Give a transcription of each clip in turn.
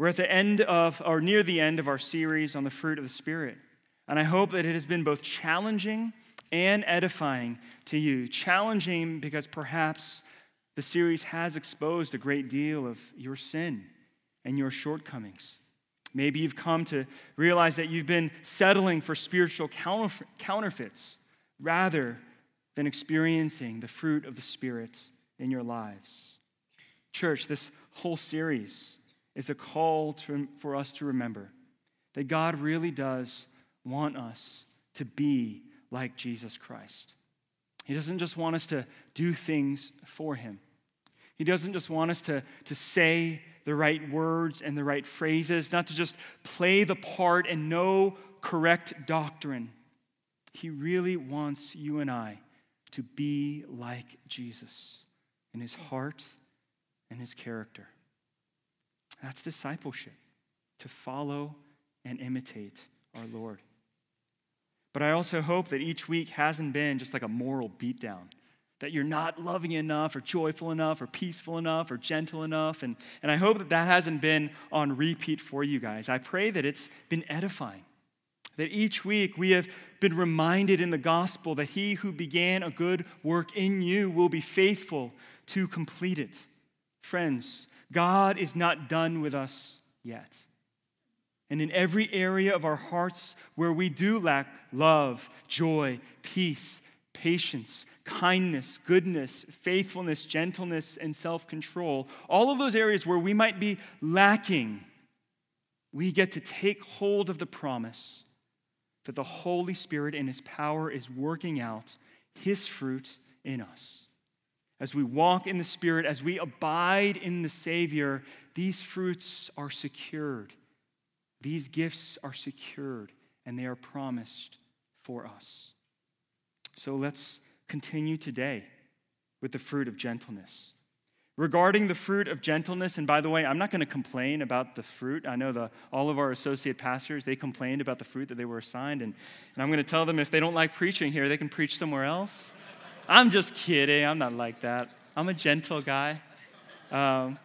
We're at the end of, or near the end of our series on the fruit of the Spirit. And I hope that it has been both challenging and edifying to you. Challenging because perhaps the series has exposed a great deal of your sin and your shortcomings. Maybe you've come to realize that you've been settling for spiritual counterfeits rather than experiencing the fruit of the Spirit in your lives. Church, this whole series is a call to, for us to remember that God really does want us to be like Jesus Christ. He doesn't just want us to do things for Him, He doesn't just want us to, to say the right words and the right phrases, not to just play the part and know correct doctrine. He really wants you and I to be like Jesus in his heart and his character. That's discipleship, to follow and imitate our Lord. But I also hope that each week hasn't been just like a moral beatdown, that you're not loving enough or joyful enough or peaceful enough or gentle enough. And, and I hope that that hasn't been on repeat for you guys. I pray that it's been edifying, that each week we have been reminded in the gospel that he who began a good work in you will be faithful to complete it. Friends, God is not done with us yet. And in every area of our hearts where we do lack love, joy, peace, patience, kindness, goodness, faithfulness, gentleness, and self control, all of those areas where we might be lacking, we get to take hold of the promise that the Holy Spirit in His power is working out His fruit in us. As we walk in the Spirit, as we abide in the Savior, these fruits are secured these gifts are secured and they are promised for us. So let's continue today with the fruit of gentleness. Regarding the fruit of gentleness, and by the way, I'm not going to complain about the fruit. I know the, all of our associate pastors, they complained about the fruit that they were assigned, and, and I'm going to tell them if they don't like preaching here, they can preach somewhere else. I'm just kidding. I'm not like that. I'm a gentle guy. Um,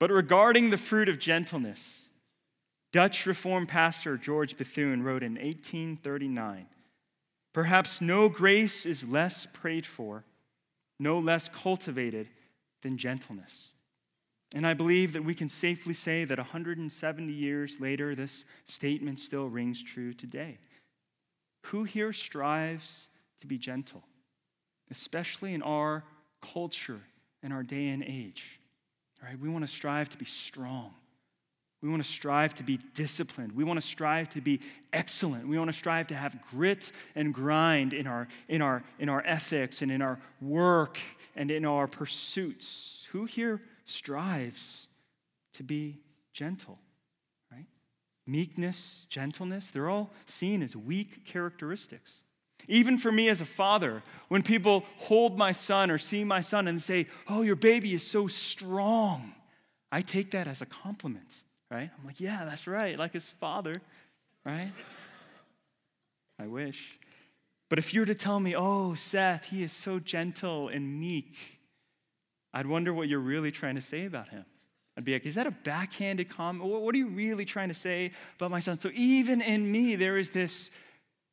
but regarding the fruit of gentleness, Dutch Reformed pastor George Bethune wrote in 1839 Perhaps no grace is less prayed for, no less cultivated than gentleness. And I believe that we can safely say that 170 years later, this statement still rings true today. Who here strives to be gentle, especially in our culture and our day and age? Right? We want to strive to be strong. We want to strive to be disciplined. We want to strive to be excellent. We want to strive to have grit and grind in our, in our, in our ethics and in our work and in our pursuits. Who here strives to be gentle? Right? Meekness, gentleness, they're all seen as weak characteristics. Even for me as a father, when people hold my son or see my son and say, Oh, your baby is so strong, I take that as a compliment right? I'm like, yeah, that's right, like his father, right? I wish. But if you were to tell me, oh, Seth, he is so gentle and meek, I'd wonder what you're really trying to say about him. I'd be like, is that a backhanded comment? What are you really trying to say about my son? So even in me, there is this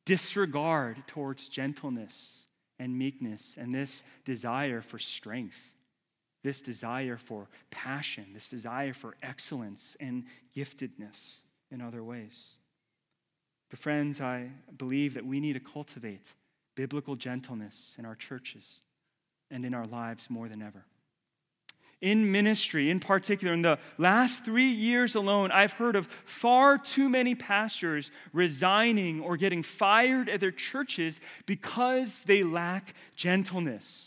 disregard towards gentleness and meekness and this desire for strength this desire for passion, this desire for excellence and giftedness in other ways. But, friends, I believe that we need to cultivate biblical gentleness in our churches and in our lives more than ever. In ministry, in particular, in the last three years alone, I've heard of far too many pastors resigning or getting fired at their churches because they lack gentleness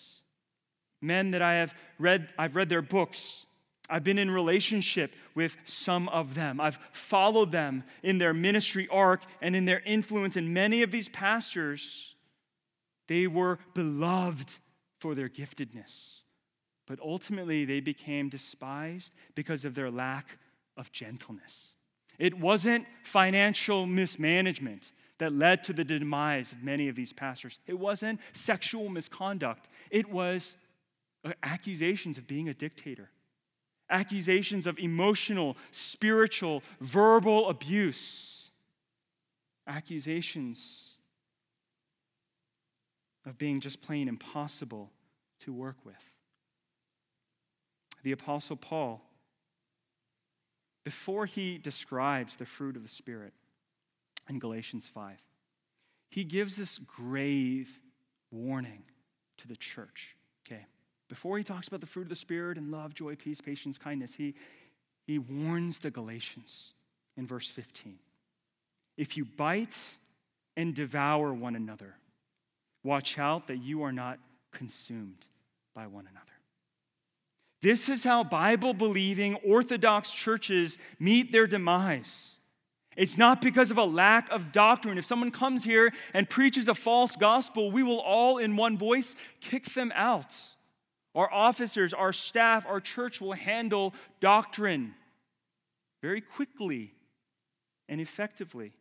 men that I have read, I've read their books. I've been in relationship with some of them. I've followed them in their ministry arc and in their influence. And many of these pastors, they were beloved for their giftedness. But ultimately, they became despised because of their lack of gentleness. It wasn't financial mismanagement that led to the demise of many of these pastors. It wasn't sexual misconduct. It was uh, accusations of being a dictator. accusations of emotional, spiritual, verbal abuse, accusations of being just plain impossible to work with. The Apostle Paul, before he describes the fruit of the Spirit in Galatians 5, he gives this grave warning to the church. Okay. Before he talks about the fruit of the Spirit and love, joy, peace, patience, kindness, he, he warns the Galatians in verse 15. If you bite and devour one another, watch out that you are not consumed by one another. This is how Bible believing Orthodox churches meet their demise. It's not because of a lack of doctrine. If someone comes here and preaches a false gospel, we will all in one voice kick them out. Our officers, our staff, our church will handle doctrine very quickly and effectively.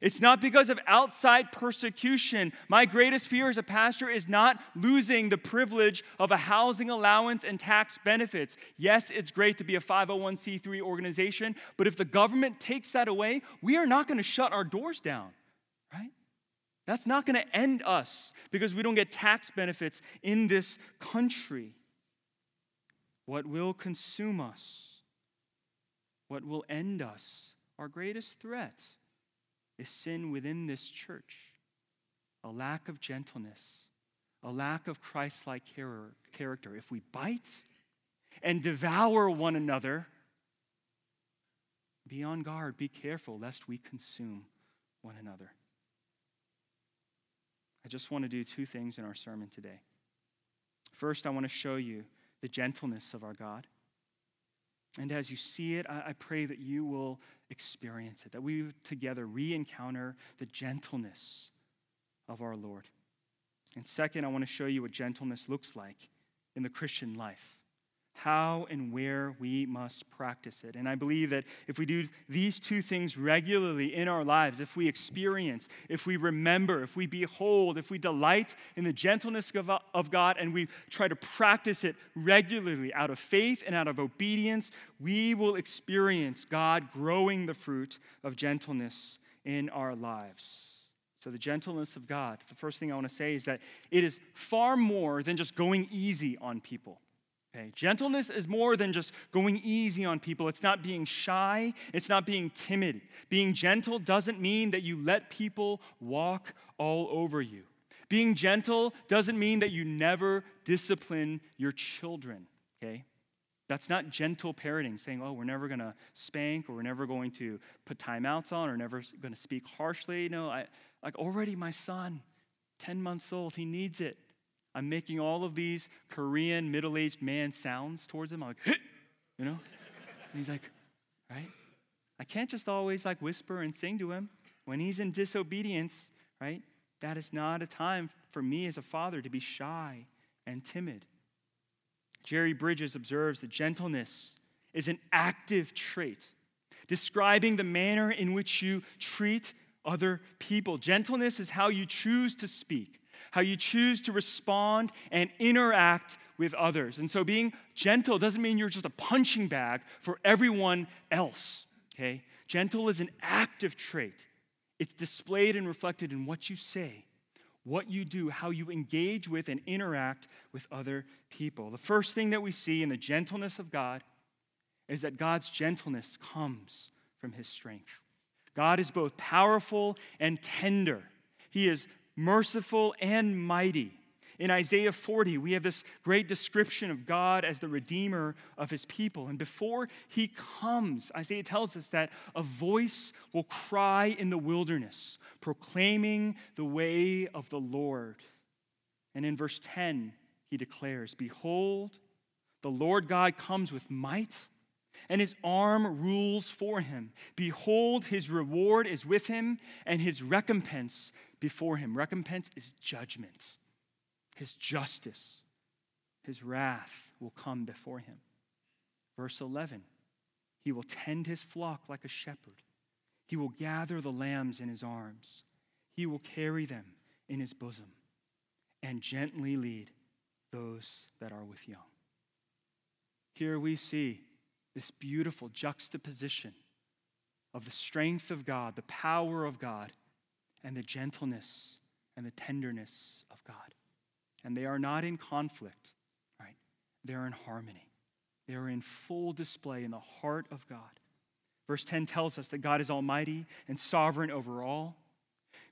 It's not because of outside persecution. My greatest fear as a pastor is not losing the privilege of a housing allowance and tax benefits. Yes, it's great to be a 501c3 organization, but if the government takes that away, we are not going to shut our doors down, right? That's not going to end us because we don't get tax benefits in this country. What will consume us? What will end us? Our greatest threats is sin within this church a lack of gentleness, a lack of Christ like character. If we bite and devour one another, be on guard, be careful lest we consume one another. I just want to do two things in our sermon today. First, I want to show you the gentleness of our God. And as you see it, I, pray that you will experience it, that we together re encounter the gentleness of our Lord. And second, I want to show you what gentleness looks like in the Christian life how and where we must practice it. And I believe that if we do these two things regularly in our lives, if we experience, if we remember, if we behold, if we delight in the gentleness of God and we try to practice it regularly out of faith and out of obedience, we will experience God growing the fruit of gentleness in our lives. So, the gentleness of God, the first thing I want to say is that it is far more than just going easy on people. Okay, gentleness is more than just going easy on people. It's not being shy, it's not being timid. Being gentle doesn't mean that you let people walk all over you. Being gentle doesn't mean that you never discipline your children, okay? That's not gentle parenting, saying, oh, we're never going to spank or we're never going to put timeouts on or never going to speak harshly. No, I, like already my son, 10 months old, he needs it. I'm making all of these Korean middle aged man sounds towards him. I'm like, you know? And he's like, right? I can't just always like whisper and sing to him. When he's in disobedience, right? That is not a time for me as a father to be shy and timid. Jerry Bridges observes that gentleness is an active trait, describing the manner in which you treat other people. Gentleness is how you choose to speak, how you choose to respond and interact with others. And so being gentle doesn't mean you're just a punching bag for everyone else, okay? Gentle is an active trait. It's displayed and reflected in what you say, what you do, how you engage with and interact with other people. The first thing that we see in the gentleness of God is that God's gentleness comes from his strength. God is both powerful and tender. He is merciful, and mighty. In Isaiah 40, we have this great description of God as the redeemer of his people. And before he comes, Isaiah tells us that a voice will cry in the wilderness, proclaiming the way of the Lord. And in verse 10, he declares, Behold, the Lord God comes with might, and his arm rules for him. Behold, his reward is with him, and his recompense before him. Recompense is judgment, his justice, his wrath will come before him. Verse 11 He will tend his flock like a shepherd, he will gather the lambs in his arms, he will carry them in his bosom, and gently lead those that are with young. Here we see this beautiful juxtaposition of the strength of God, the power of God, and the gentleness and the tenderness of God. And they are not in conflict, right? They're in harmony. They are in full display in the heart of God. Verse 10 tells us that God is almighty and sovereign over all.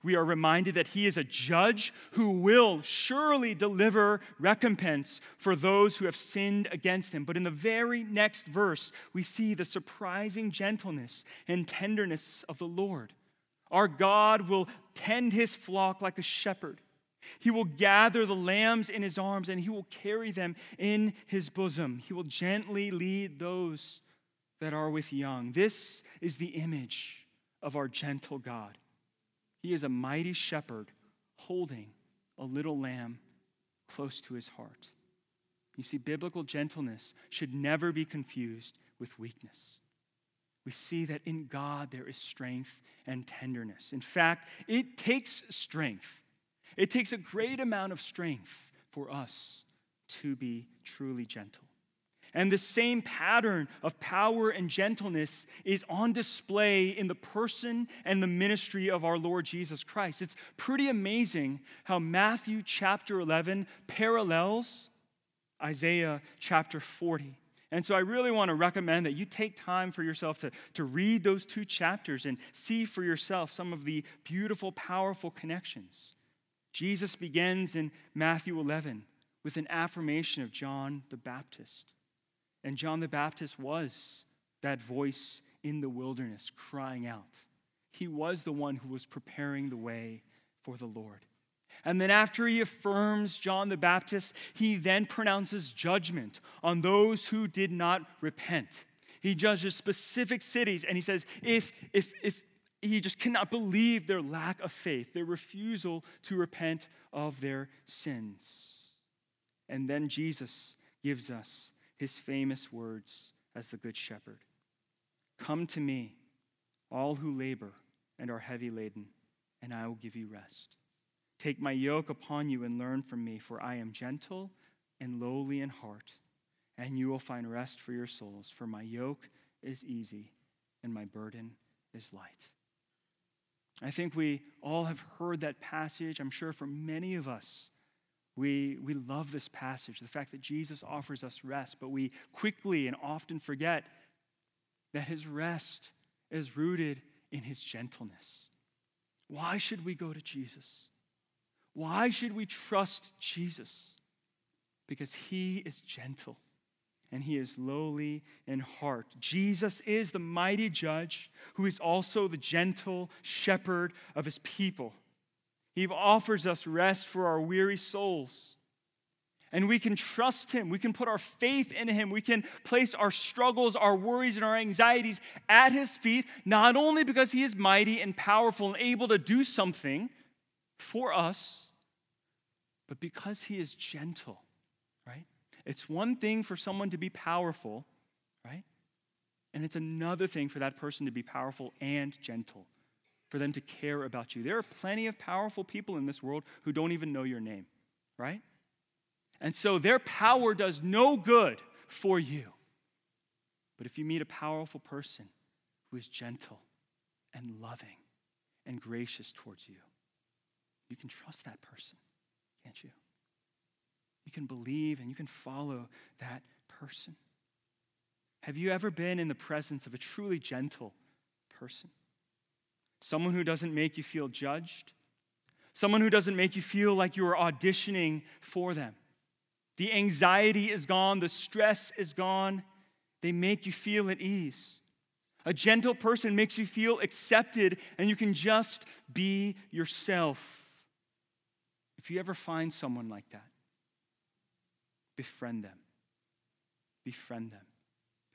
We are reminded that He is a judge who will surely deliver recompense for those who have sinned against Him. But in the very next verse, we see the surprising gentleness and tenderness of the Lord. Our God will tend His flock like a shepherd. He will gather the lambs in his arms and he will carry them in his bosom. He will gently lead those that are with young. This is the image of our gentle God. He is a mighty shepherd holding a little lamb close to his heart. You see, biblical gentleness should never be confused with weakness. We see that in God there is strength and tenderness. In fact, it takes strength it takes a great amount of strength for us to be truly gentle. And the same pattern of power and gentleness is on display in the person and the ministry of our Lord Jesus Christ. It's pretty amazing how Matthew chapter 11 parallels Isaiah chapter 40. And so I really want to recommend that you take time for yourself to, to read those two chapters and see for yourself some of the beautiful, powerful connections. Jesus begins in Matthew 11 with an affirmation of John the Baptist. And John the Baptist was that voice in the wilderness crying out. He was the one who was preparing the way for the Lord. And then, after he affirms John the Baptist, he then pronounces judgment on those who did not repent. He judges specific cities and he says, if, if, if he just cannot believe their lack of faith, their refusal to repent of their sins. And then Jesus gives us his famous words as the Good Shepherd Come to me, all who labor and are heavy laden, and I will give you rest. Take my yoke upon you and learn from me, for I am gentle and lowly in heart, and you will find rest for your souls. For my yoke is easy and my burden is light. I think we all have heard that passage. I'm sure for many of us, we, we love this passage, the fact that Jesus offers us rest, but we quickly and often forget that his rest is rooted in his gentleness. Why should we go to Jesus? Why should we trust Jesus? Because he is gentle and he is lowly in heart. Jesus is the mighty judge who is also the gentle shepherd of his people. He offers us rest for our weary souls. And we can trust him. We can put our faith in him. We can place our struggles, our worries, and our anxieties at his feet, not only because he is mighty and powerful and able to do something for us, but because he is gentle, right? It's one thing for someone to be powerful, right? And it's another thing for that person to be powerful and gentle, for them to care about you. There are plenty of powerful people in this world who don't even know your name, right? And so their power does no good for you. But if you meet a powerful person who is gentle and loving and gracious towards you, you can trust that person, can't you? You can believe and you can follow that person. Have you ever been in the presence of a truly gentle person? Someone who doesn't make you feel judged, someone who doesn't make you feel like you are auditioning for them. The anxiety is gone, the stress is gone. They make you feel at ease. A gentle person makes you feel accepted, and you can just be yourself. If you ever find someone like that, befriend them. Befriend them.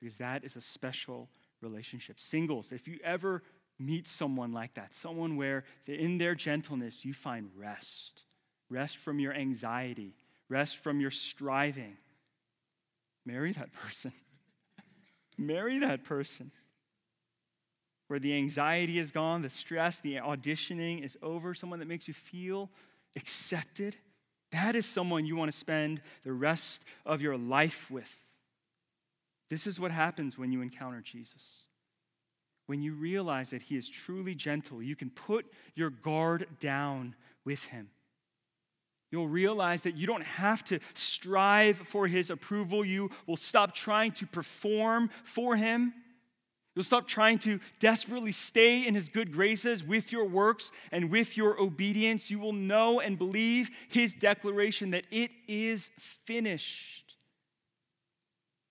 Because that is a special relationship. Singles, if you ever meet someone like that, someone where in their gentleness you find rest, rest from your anxiety, rest from your striving, marry that person. marry that person. Where the anxiety is gone, the stress, the auditioning is over, someone that makes you feel accepted that is someone you want to spend the rest of your life with. This is what happens when you encounter Jesus. When you realize that he is truly gentle, you can put your guard down with him. You'll realize that you don't have to strive for his approval. You will stop trying to perform for him. You'll stop trying to desperately stay in his good graces with your works and with your obedience. You will know and believe his declaration that it is finished.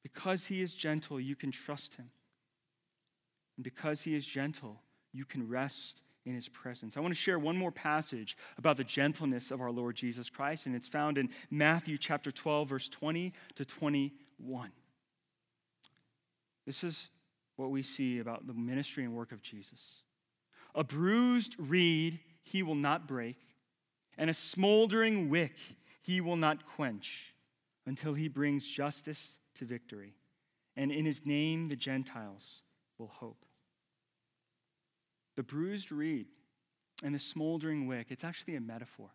Because he is gentle, you can trust him. And because he is gentle, you can rest in his presence. I want to share one more passage about the gentleness of our Lord Jesus Christ, and it's found in Matthew chapter 12, verse 20 to 21. This is what we see about the ministry and work of Jesus. A bruised reed he will not break, and a smoldering wick he will not quench until he brings justice to victory. And in his name the Gentiles will hope. The bruised reed and the smoldering wick, it's actually a metaphor.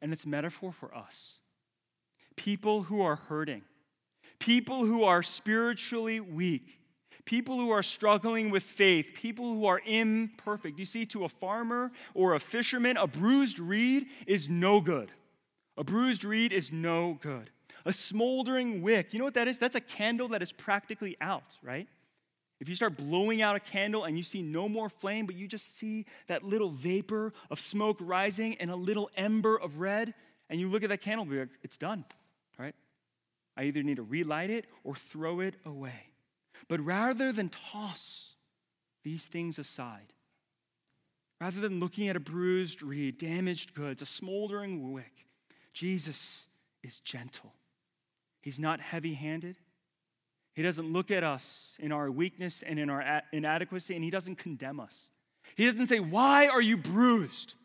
And it's a metaphor for us. People who are hurting, people who are spiritually weak, people who are struggling with faith, people who are imperfect. You see, to a farmer or a fisherman, a bruised reed is no good. A bruised reed is no good. A smoldering wick, you know what that is? That's a candle that is practically out, right? If you start blowing out a candle and you see no more flame, but you just see that little vapor of smoke rising and a little ember of red, and you look at that candle, it's done, right? I either need to relight it or throw it away. But rather than toss these things aside, rather than looking at a bruised reed, damaged goods, a smoldering wick, Jesus is gentle. He's not heavy handed. He doesn't look at us in our weakness and in our inadequacy, and He doesn't condemn us. He doesn't say, Why are you bruised?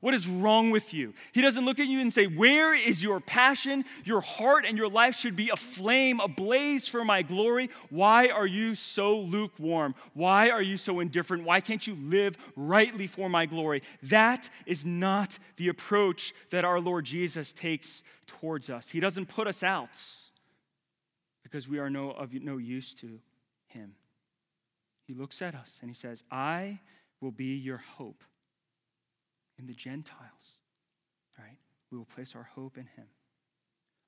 What is wrong with you? He doesn't look at you and say, Where is your passion? Your heart and your life should be aflame, ablaze for my glory. Why are you so lukewarm? Why are you so indifferent? Why can't you live rightly for my glory? That is not the approach that our Lord Jesus takes towards us. He doesn't put us out because we are no, of no use to him. He looks at us and he says, I will be your hope in the Gentiles, right? We will place our hope in him.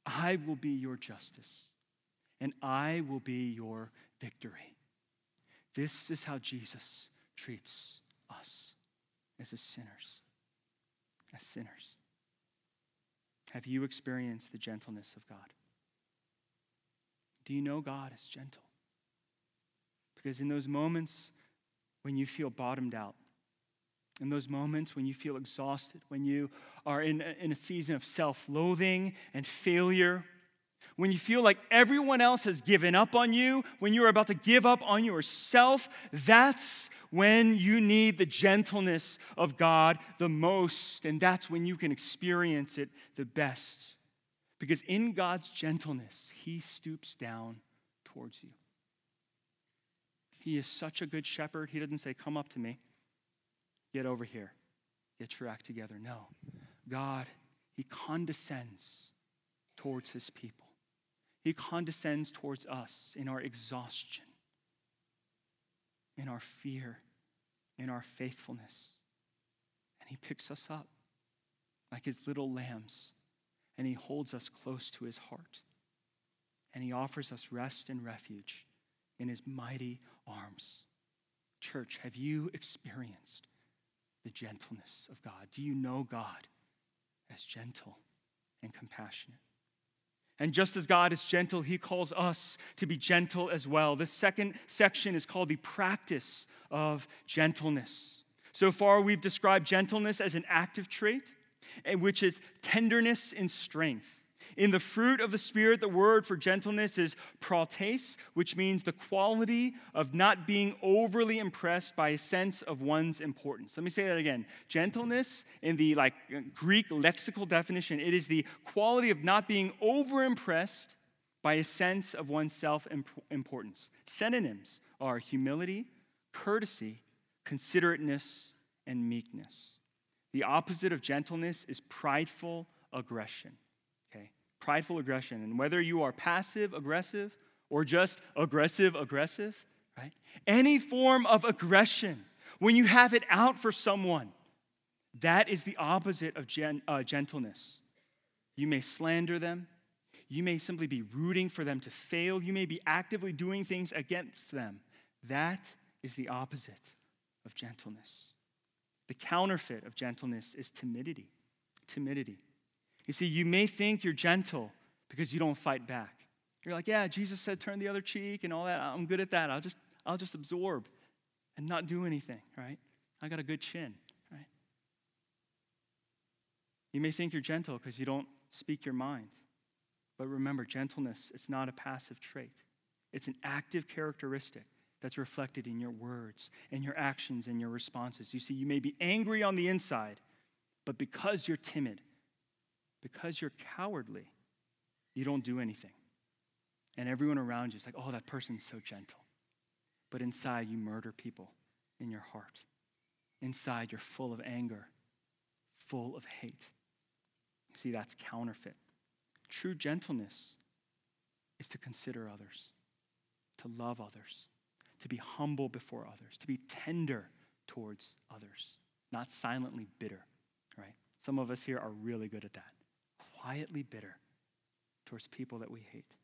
I will be your justice, and I will be your victory. This is how Jesus treats us as sinners. As sinners. Have you experienced the gentleness of God? Do you know God is gentle? Because in those moments when you feel bottomed out, in those moments when you feel exhausted, when you are in a, in a season of self loathing and failure, when you feel like everyone else has given up on you, when you're about to give up on yourself, that's when you need the gentleness of God the most, and that's when you can experience it the best. Because in God's gentleness, He stoops down towards you. He is such a good shepherd. He doesn't say, Come up to me, get over here, get your act together. No. God, He condescends towards His people, He condescends towards us in our exhaustion, in our fear, in our faithfulness. And He picks us up like His little lambs and he holds us close to his heart. And he offers us rest and refuge in his mighty arms. Church, have you experienced the gentleness of God? Do you know God as gentle and compassionate? And just as God is gentle, he calls us to be gentle as well. This second section is called the practice of gentleness. So far, we've described gentleness as an active trait and which is tenderness and strength. In the fruit of the Spirit, the word for gentleness is prautes, which means the quality of not being overly impressed by a sense of one's importance. Let me say that again. Gentleness, in the like Greek lexical definition, it is the quality of not being over impressed by a sense of one's self importance. Synonyms are humility, courtesy, considerateness, and meekness. The opposite of gentleness is prideful aggression. Okay? Prideful aggression. And whether you are passive aggressive or just aggressive, aggressive, right? Any form of aggression, when you have it out for someone, that is the opposite of gen- uh, gentleness. You may slander them. You may simply be rooting for them to fail. You may be actively doing things against them. That is the opposite of gentleness. The counterfeit of gentleness is timidity. Timidity. You see, you may think you're gentle because you don't fight back. You're like, yeah, Jesus said turn the other cheek and all that. I'm good at that. I'll just, I'll just absorb and not do anything, right? I got a good chin, right? You may think you're gentle because you don't speak your mind. But remember, gentleness, it's not a passive trait. It's an active characteristic that's reflected in your words and your actions and your responses. You see, you may be angry on the inside, but because you're timid, because you're cowardly, you don't do anything. And everyone around you is like, oh, that person's so gentle. But inside, you murder people in your heart. Inside, you're full of anger, full of hate. See, that's counterfeit. True gentleness is to consider others, to love others, to be humble before others, to be tender towards others, not silently bitter, right? Some of us here are really good at that. Quietly bitter towards people that we hate.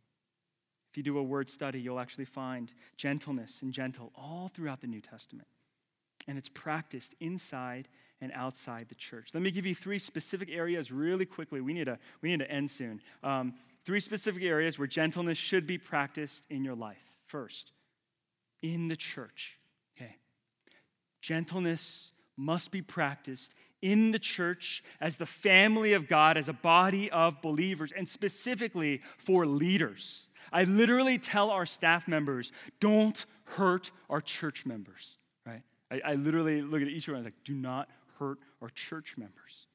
If you do a word study, you'll actually find gentleness and gentle all throughout the New Testament. And it's practiced inside and outside the church. Let me give you three specific areas really quickly. We need to, we need to end soon. Um, three specific areas where gentleness should be practiced in your life. First, in the church. Okay. Gentleness must be practiced in the church as the family of God, as a body of believers, and specifically for leaders. I literally tell our staff members, don't hurt our church members, right? I, I literally look at each one and I'm like, do not hurt our church members.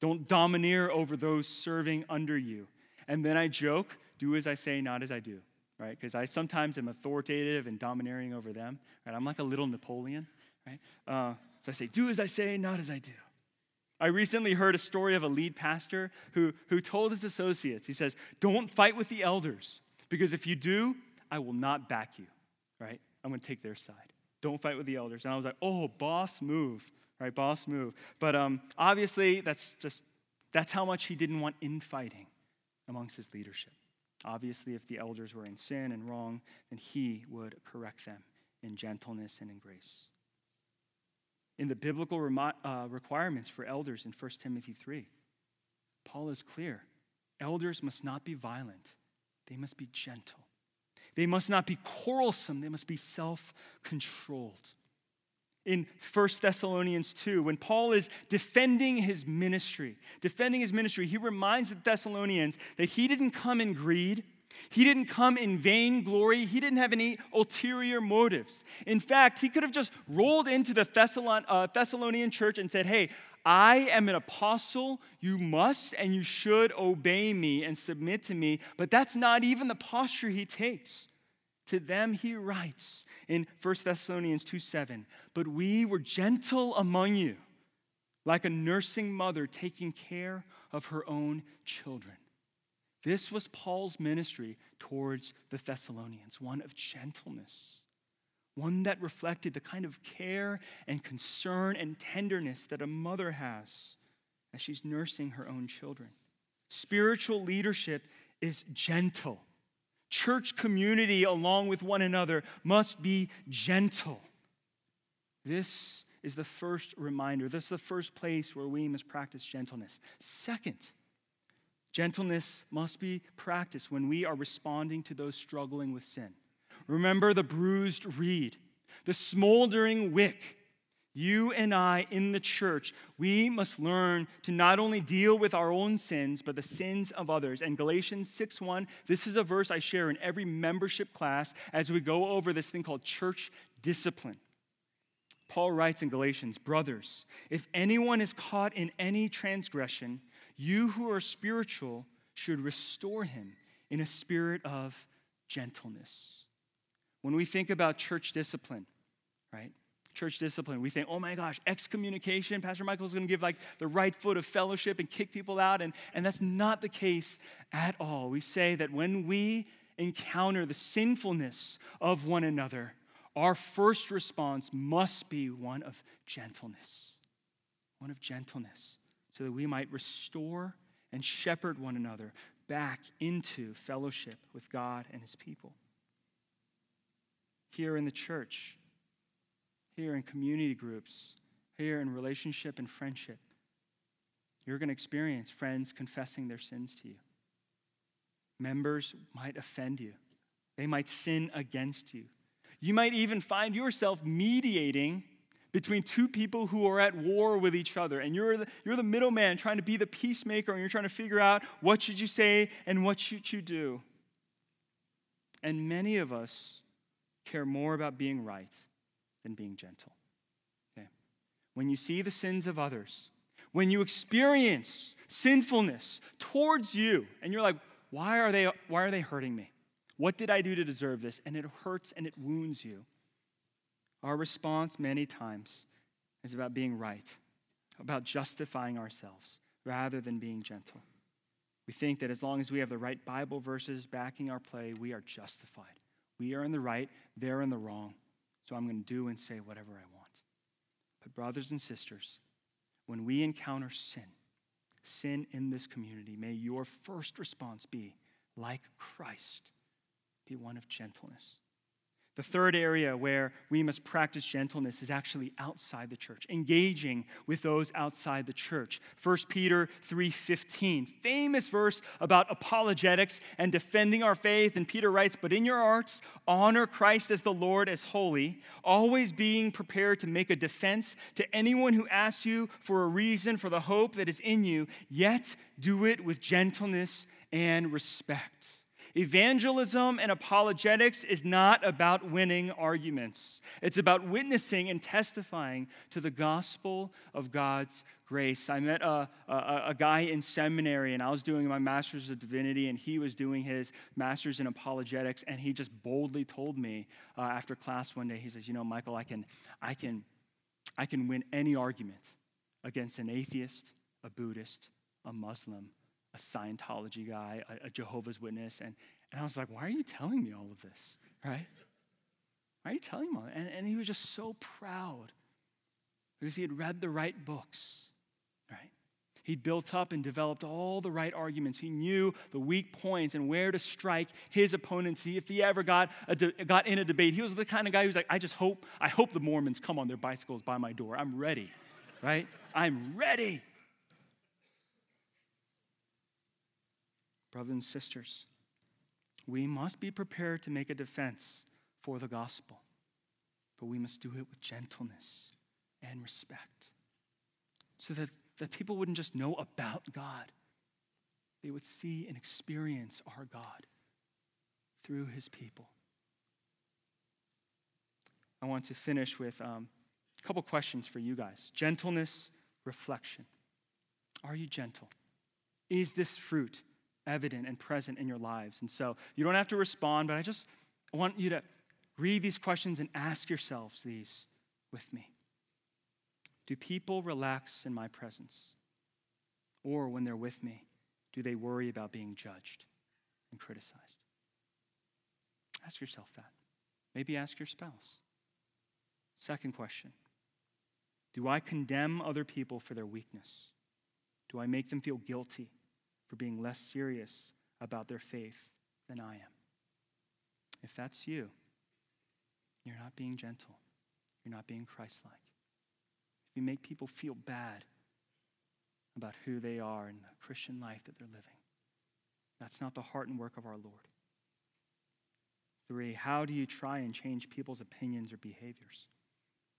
Don't domineer over those serving under you. And then I joke, do as I say, not as I do, right? Because I sometimes am authoritative and domineering over them, right? I'm like a little Napoleon, right? Uh, so I say, do as I say, not as I do. I recently heard a story of a lead pastor who, who told his associates, he says, don't fight with the elders, because if you do, I will not back you, right? I'm going to take their side. Don't fight with the elders. And I was like, oh, boss move, right? Boss move. But um, obviously, that's just, that's how much he didn't want infighting amongst his leadership. Obviously, if the elders were in sin and wrong, then he would correct them in gentleness and in grace. In the biblical remo- uh, requirements for elders in 1 Timothy 3, Paul is clear. Elders must not be violent, they must be gentle. They must not be quarrelsome, they must be self controlled. In 1 Thessalonians 2, when Paul is defending his ministry, defending his ministry, he reminds the Thessalonians that he didn't come in greed, he didn't come in vain glory. He didn't have any ulterior motives. In fact, he could have just rolled into the Thessalon, uh, Thessalonian church and said, Hey, I am an apostle. You must and you should obey me and submit to me. But that's not even the posture he takes. To them he writes in 1 Thessalonians 2 7, But we were gentle among you, like a nursing mother taking care of her own children. This was Paul's ministry towards the Thessalonians, one of gentleness one that reflected the kind of care and concern and tenderness that a mother has as she's nursing her own children. Spiritual leadership is gentle. Church community, along with one another, must be gentle. This is the first reminder. This is the first place where we must practice gentleness. Second, gentleness must be practiced when we are responding to those struggling with sin. Remember the bruised reed, the smoldering wick. You and I in the church, we must learn to not only deal with our own sins, but the sins of others. And Galatians 6:1, this is a verse I share in every membership class as we go over this thing called church discipline. Paul writes in Galatians, Brothers, if anyone is caught in any transgression, you who are spiritual should restore him in a spirit of gentleness. When we think about church discipline, right? Church discipline, we think, oh my gosh, excommunication. Pastor Michael's gonna give like the right foot of fellowship and kick people out. And, and that's not the case at all. We say that when we encounter the sinfulness of one another, our first response must be one of gentleness. One of gentleness, so that we might restore and shepherd one another back into fellowship with God and his people. Here in the church, here in community groups, here in relationship and friendship, you're going to experience friends confessing their sins to you. Members might offend you, they might sin against you. You might even find yourself mediating between two people who are at war with each other and you're the, you're the middleman trying to be the peacemaker and you're trying to figure out what should you say and what should you do and many of us care more about being right than being gentle okay when you see the sins of others when you experience sinfulness towards you and you're like why are they why are they hurting me what did i do to deserve this and it hurts and it wounds you our response many times is about being right, about justifying ourselves rather than being gentle. We think that as long as we have the right Bible verses backing our play, we are justified. We are in the right, they're in the wrong. So I'm going to do and say whatever I want. But, brothers and sisters, when we encounter sin, sin in this community, may your first response be, like Christ, be one of gentleness. The third area where we must practice gentleness is actually outside the church, engaging with those outside the church. 1 Peter 3:15, famous verse about apologetics and defending our faith, and Peter writes, "But in your hearts honor Christ as the Lord as holy, always being prepared to make a defense to anyone who asks you for a reason for the hope that is in you, yet do it with gentleness and respect." Evangelism and apologetics is not about winning arguments. It's about witnessing and testifying to the gospel of God's grace. I met a, a, a, guy in seminary, and I was doing my master's of divinity, and he was doing his master's in apologetics, and he just boldly told me uh, after class one day, he says, "You know, Michael, I can, I can, I can win any argument against an atheist, a Buddhist, a Muslim, a Scientology guy, a, a Jehovah's Witness. And, and I was like, why are you telling me all of this? Right? Why are you telling me all? And, and he was just so proud because he had read the right books, right? He'd built up and developed all the right arguments. He knew the weak points and where to strike his opponents. He, If he ever got, de- got in a debate, he was the kind of guy who's like, I just hope, I hope the Mormons come on their bicycles by my door. I'm ready, right? I'm ready. Brothers and sisters, we must be prepared to make a defense for the gospel, but we must do it with gentleness and respect so that, that people wouldn't just know about God, they would see and experience our God through his people. I want to finish with um, a couple questions for you guys gentleness, reflection. Are you gentle? Is this fruit evident and present in your lives. And so you don't have to respond, but I just want you to read these questions and ask yourselves these with me. Do people relax in my presence? Or when they're with me, do they worry about being judged and criticized? Ask yourself that. Maybe ask your spouse. Second question Do I condemn other people for their weakness? Do I make them feel guilty for being less serious about their faith than I am. If that's you, you're not being gentle. You're not being Christ like. If you make people feel bad about who they are and the Christian life that they're living, that's not the heart and work of our Lord. Three, how do you try and change people's opinions or behaviors?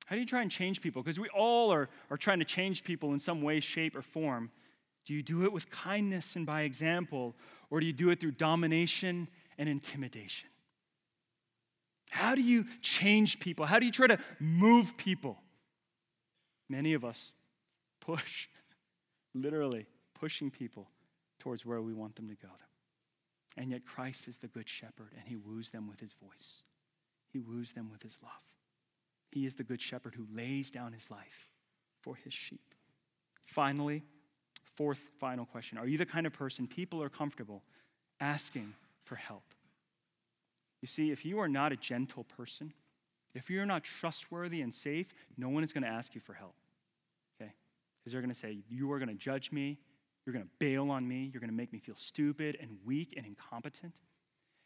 How do you try and change people? Because we all are, are trying to change people in some way, shape, or form. Do you do it with kindness and by example, or do you do it through domination and intimidation? How do you change people? How do you try to move people? Many of us push, literally pushing people towards where we want them to go. And yet Christ is the good shepherd, and he woos them with his voice. He woos them with his love. He is the good shepherd who lays down his life for his sheep. Finally, Fourth, final question Are you the kind of person people are comfortable asking for help? You see, if you are not a gentle person, if you're not trustworthy and safe, no one is going to ask you for help. Okay? Because they're going to say, You are going to judge me. You're going to bail on me. You're going to make me feel stupid and weak and incompetent.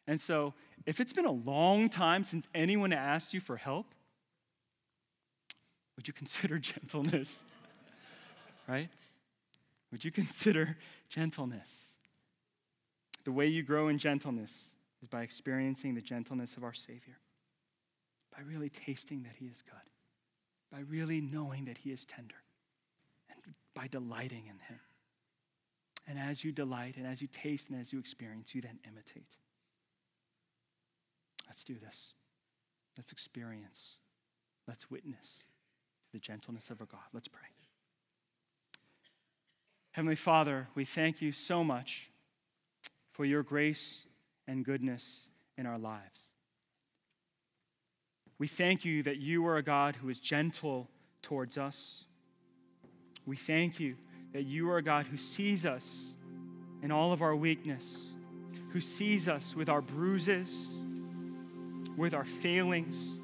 And so, if it's been a long time since anyone asked you for help, would you consider gentleness? right? Would you consider gentleness? The way you grow in gentleness is by experiencing the gentleness of our Savior, by really tasting that He is good, by really knowing that He is tender, and by delighting in Him. And as you delight, and as you taste, and as you experience, you then imitate. Let's do this. Let's experience. Let's witness to the gentleness of our God. Let's pray. Heavenly Father, we thank you so much for your grace and goodness in our lives. We thank you that you are a God who is gentle towards us. We thank you that you are a God who sees us in all of our weakness, who sees us with our bruises, with our failings.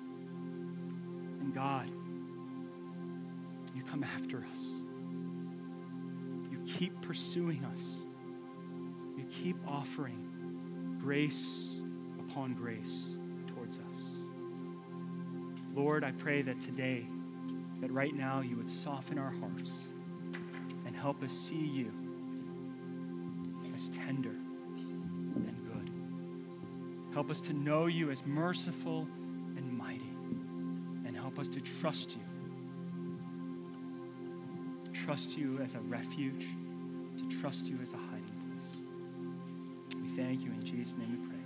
And God, you come after us. Keep pursuing us. You keep offering grace upon grace towards us. Lord, I pray that today, that right now you would soften our hearts and help us see you as tender and good. Help us to know you as merciful and mighty, and help us to trust you. Trust you as a refuge, to trust you as a hiding place. We thank you in Jesus' name we pray.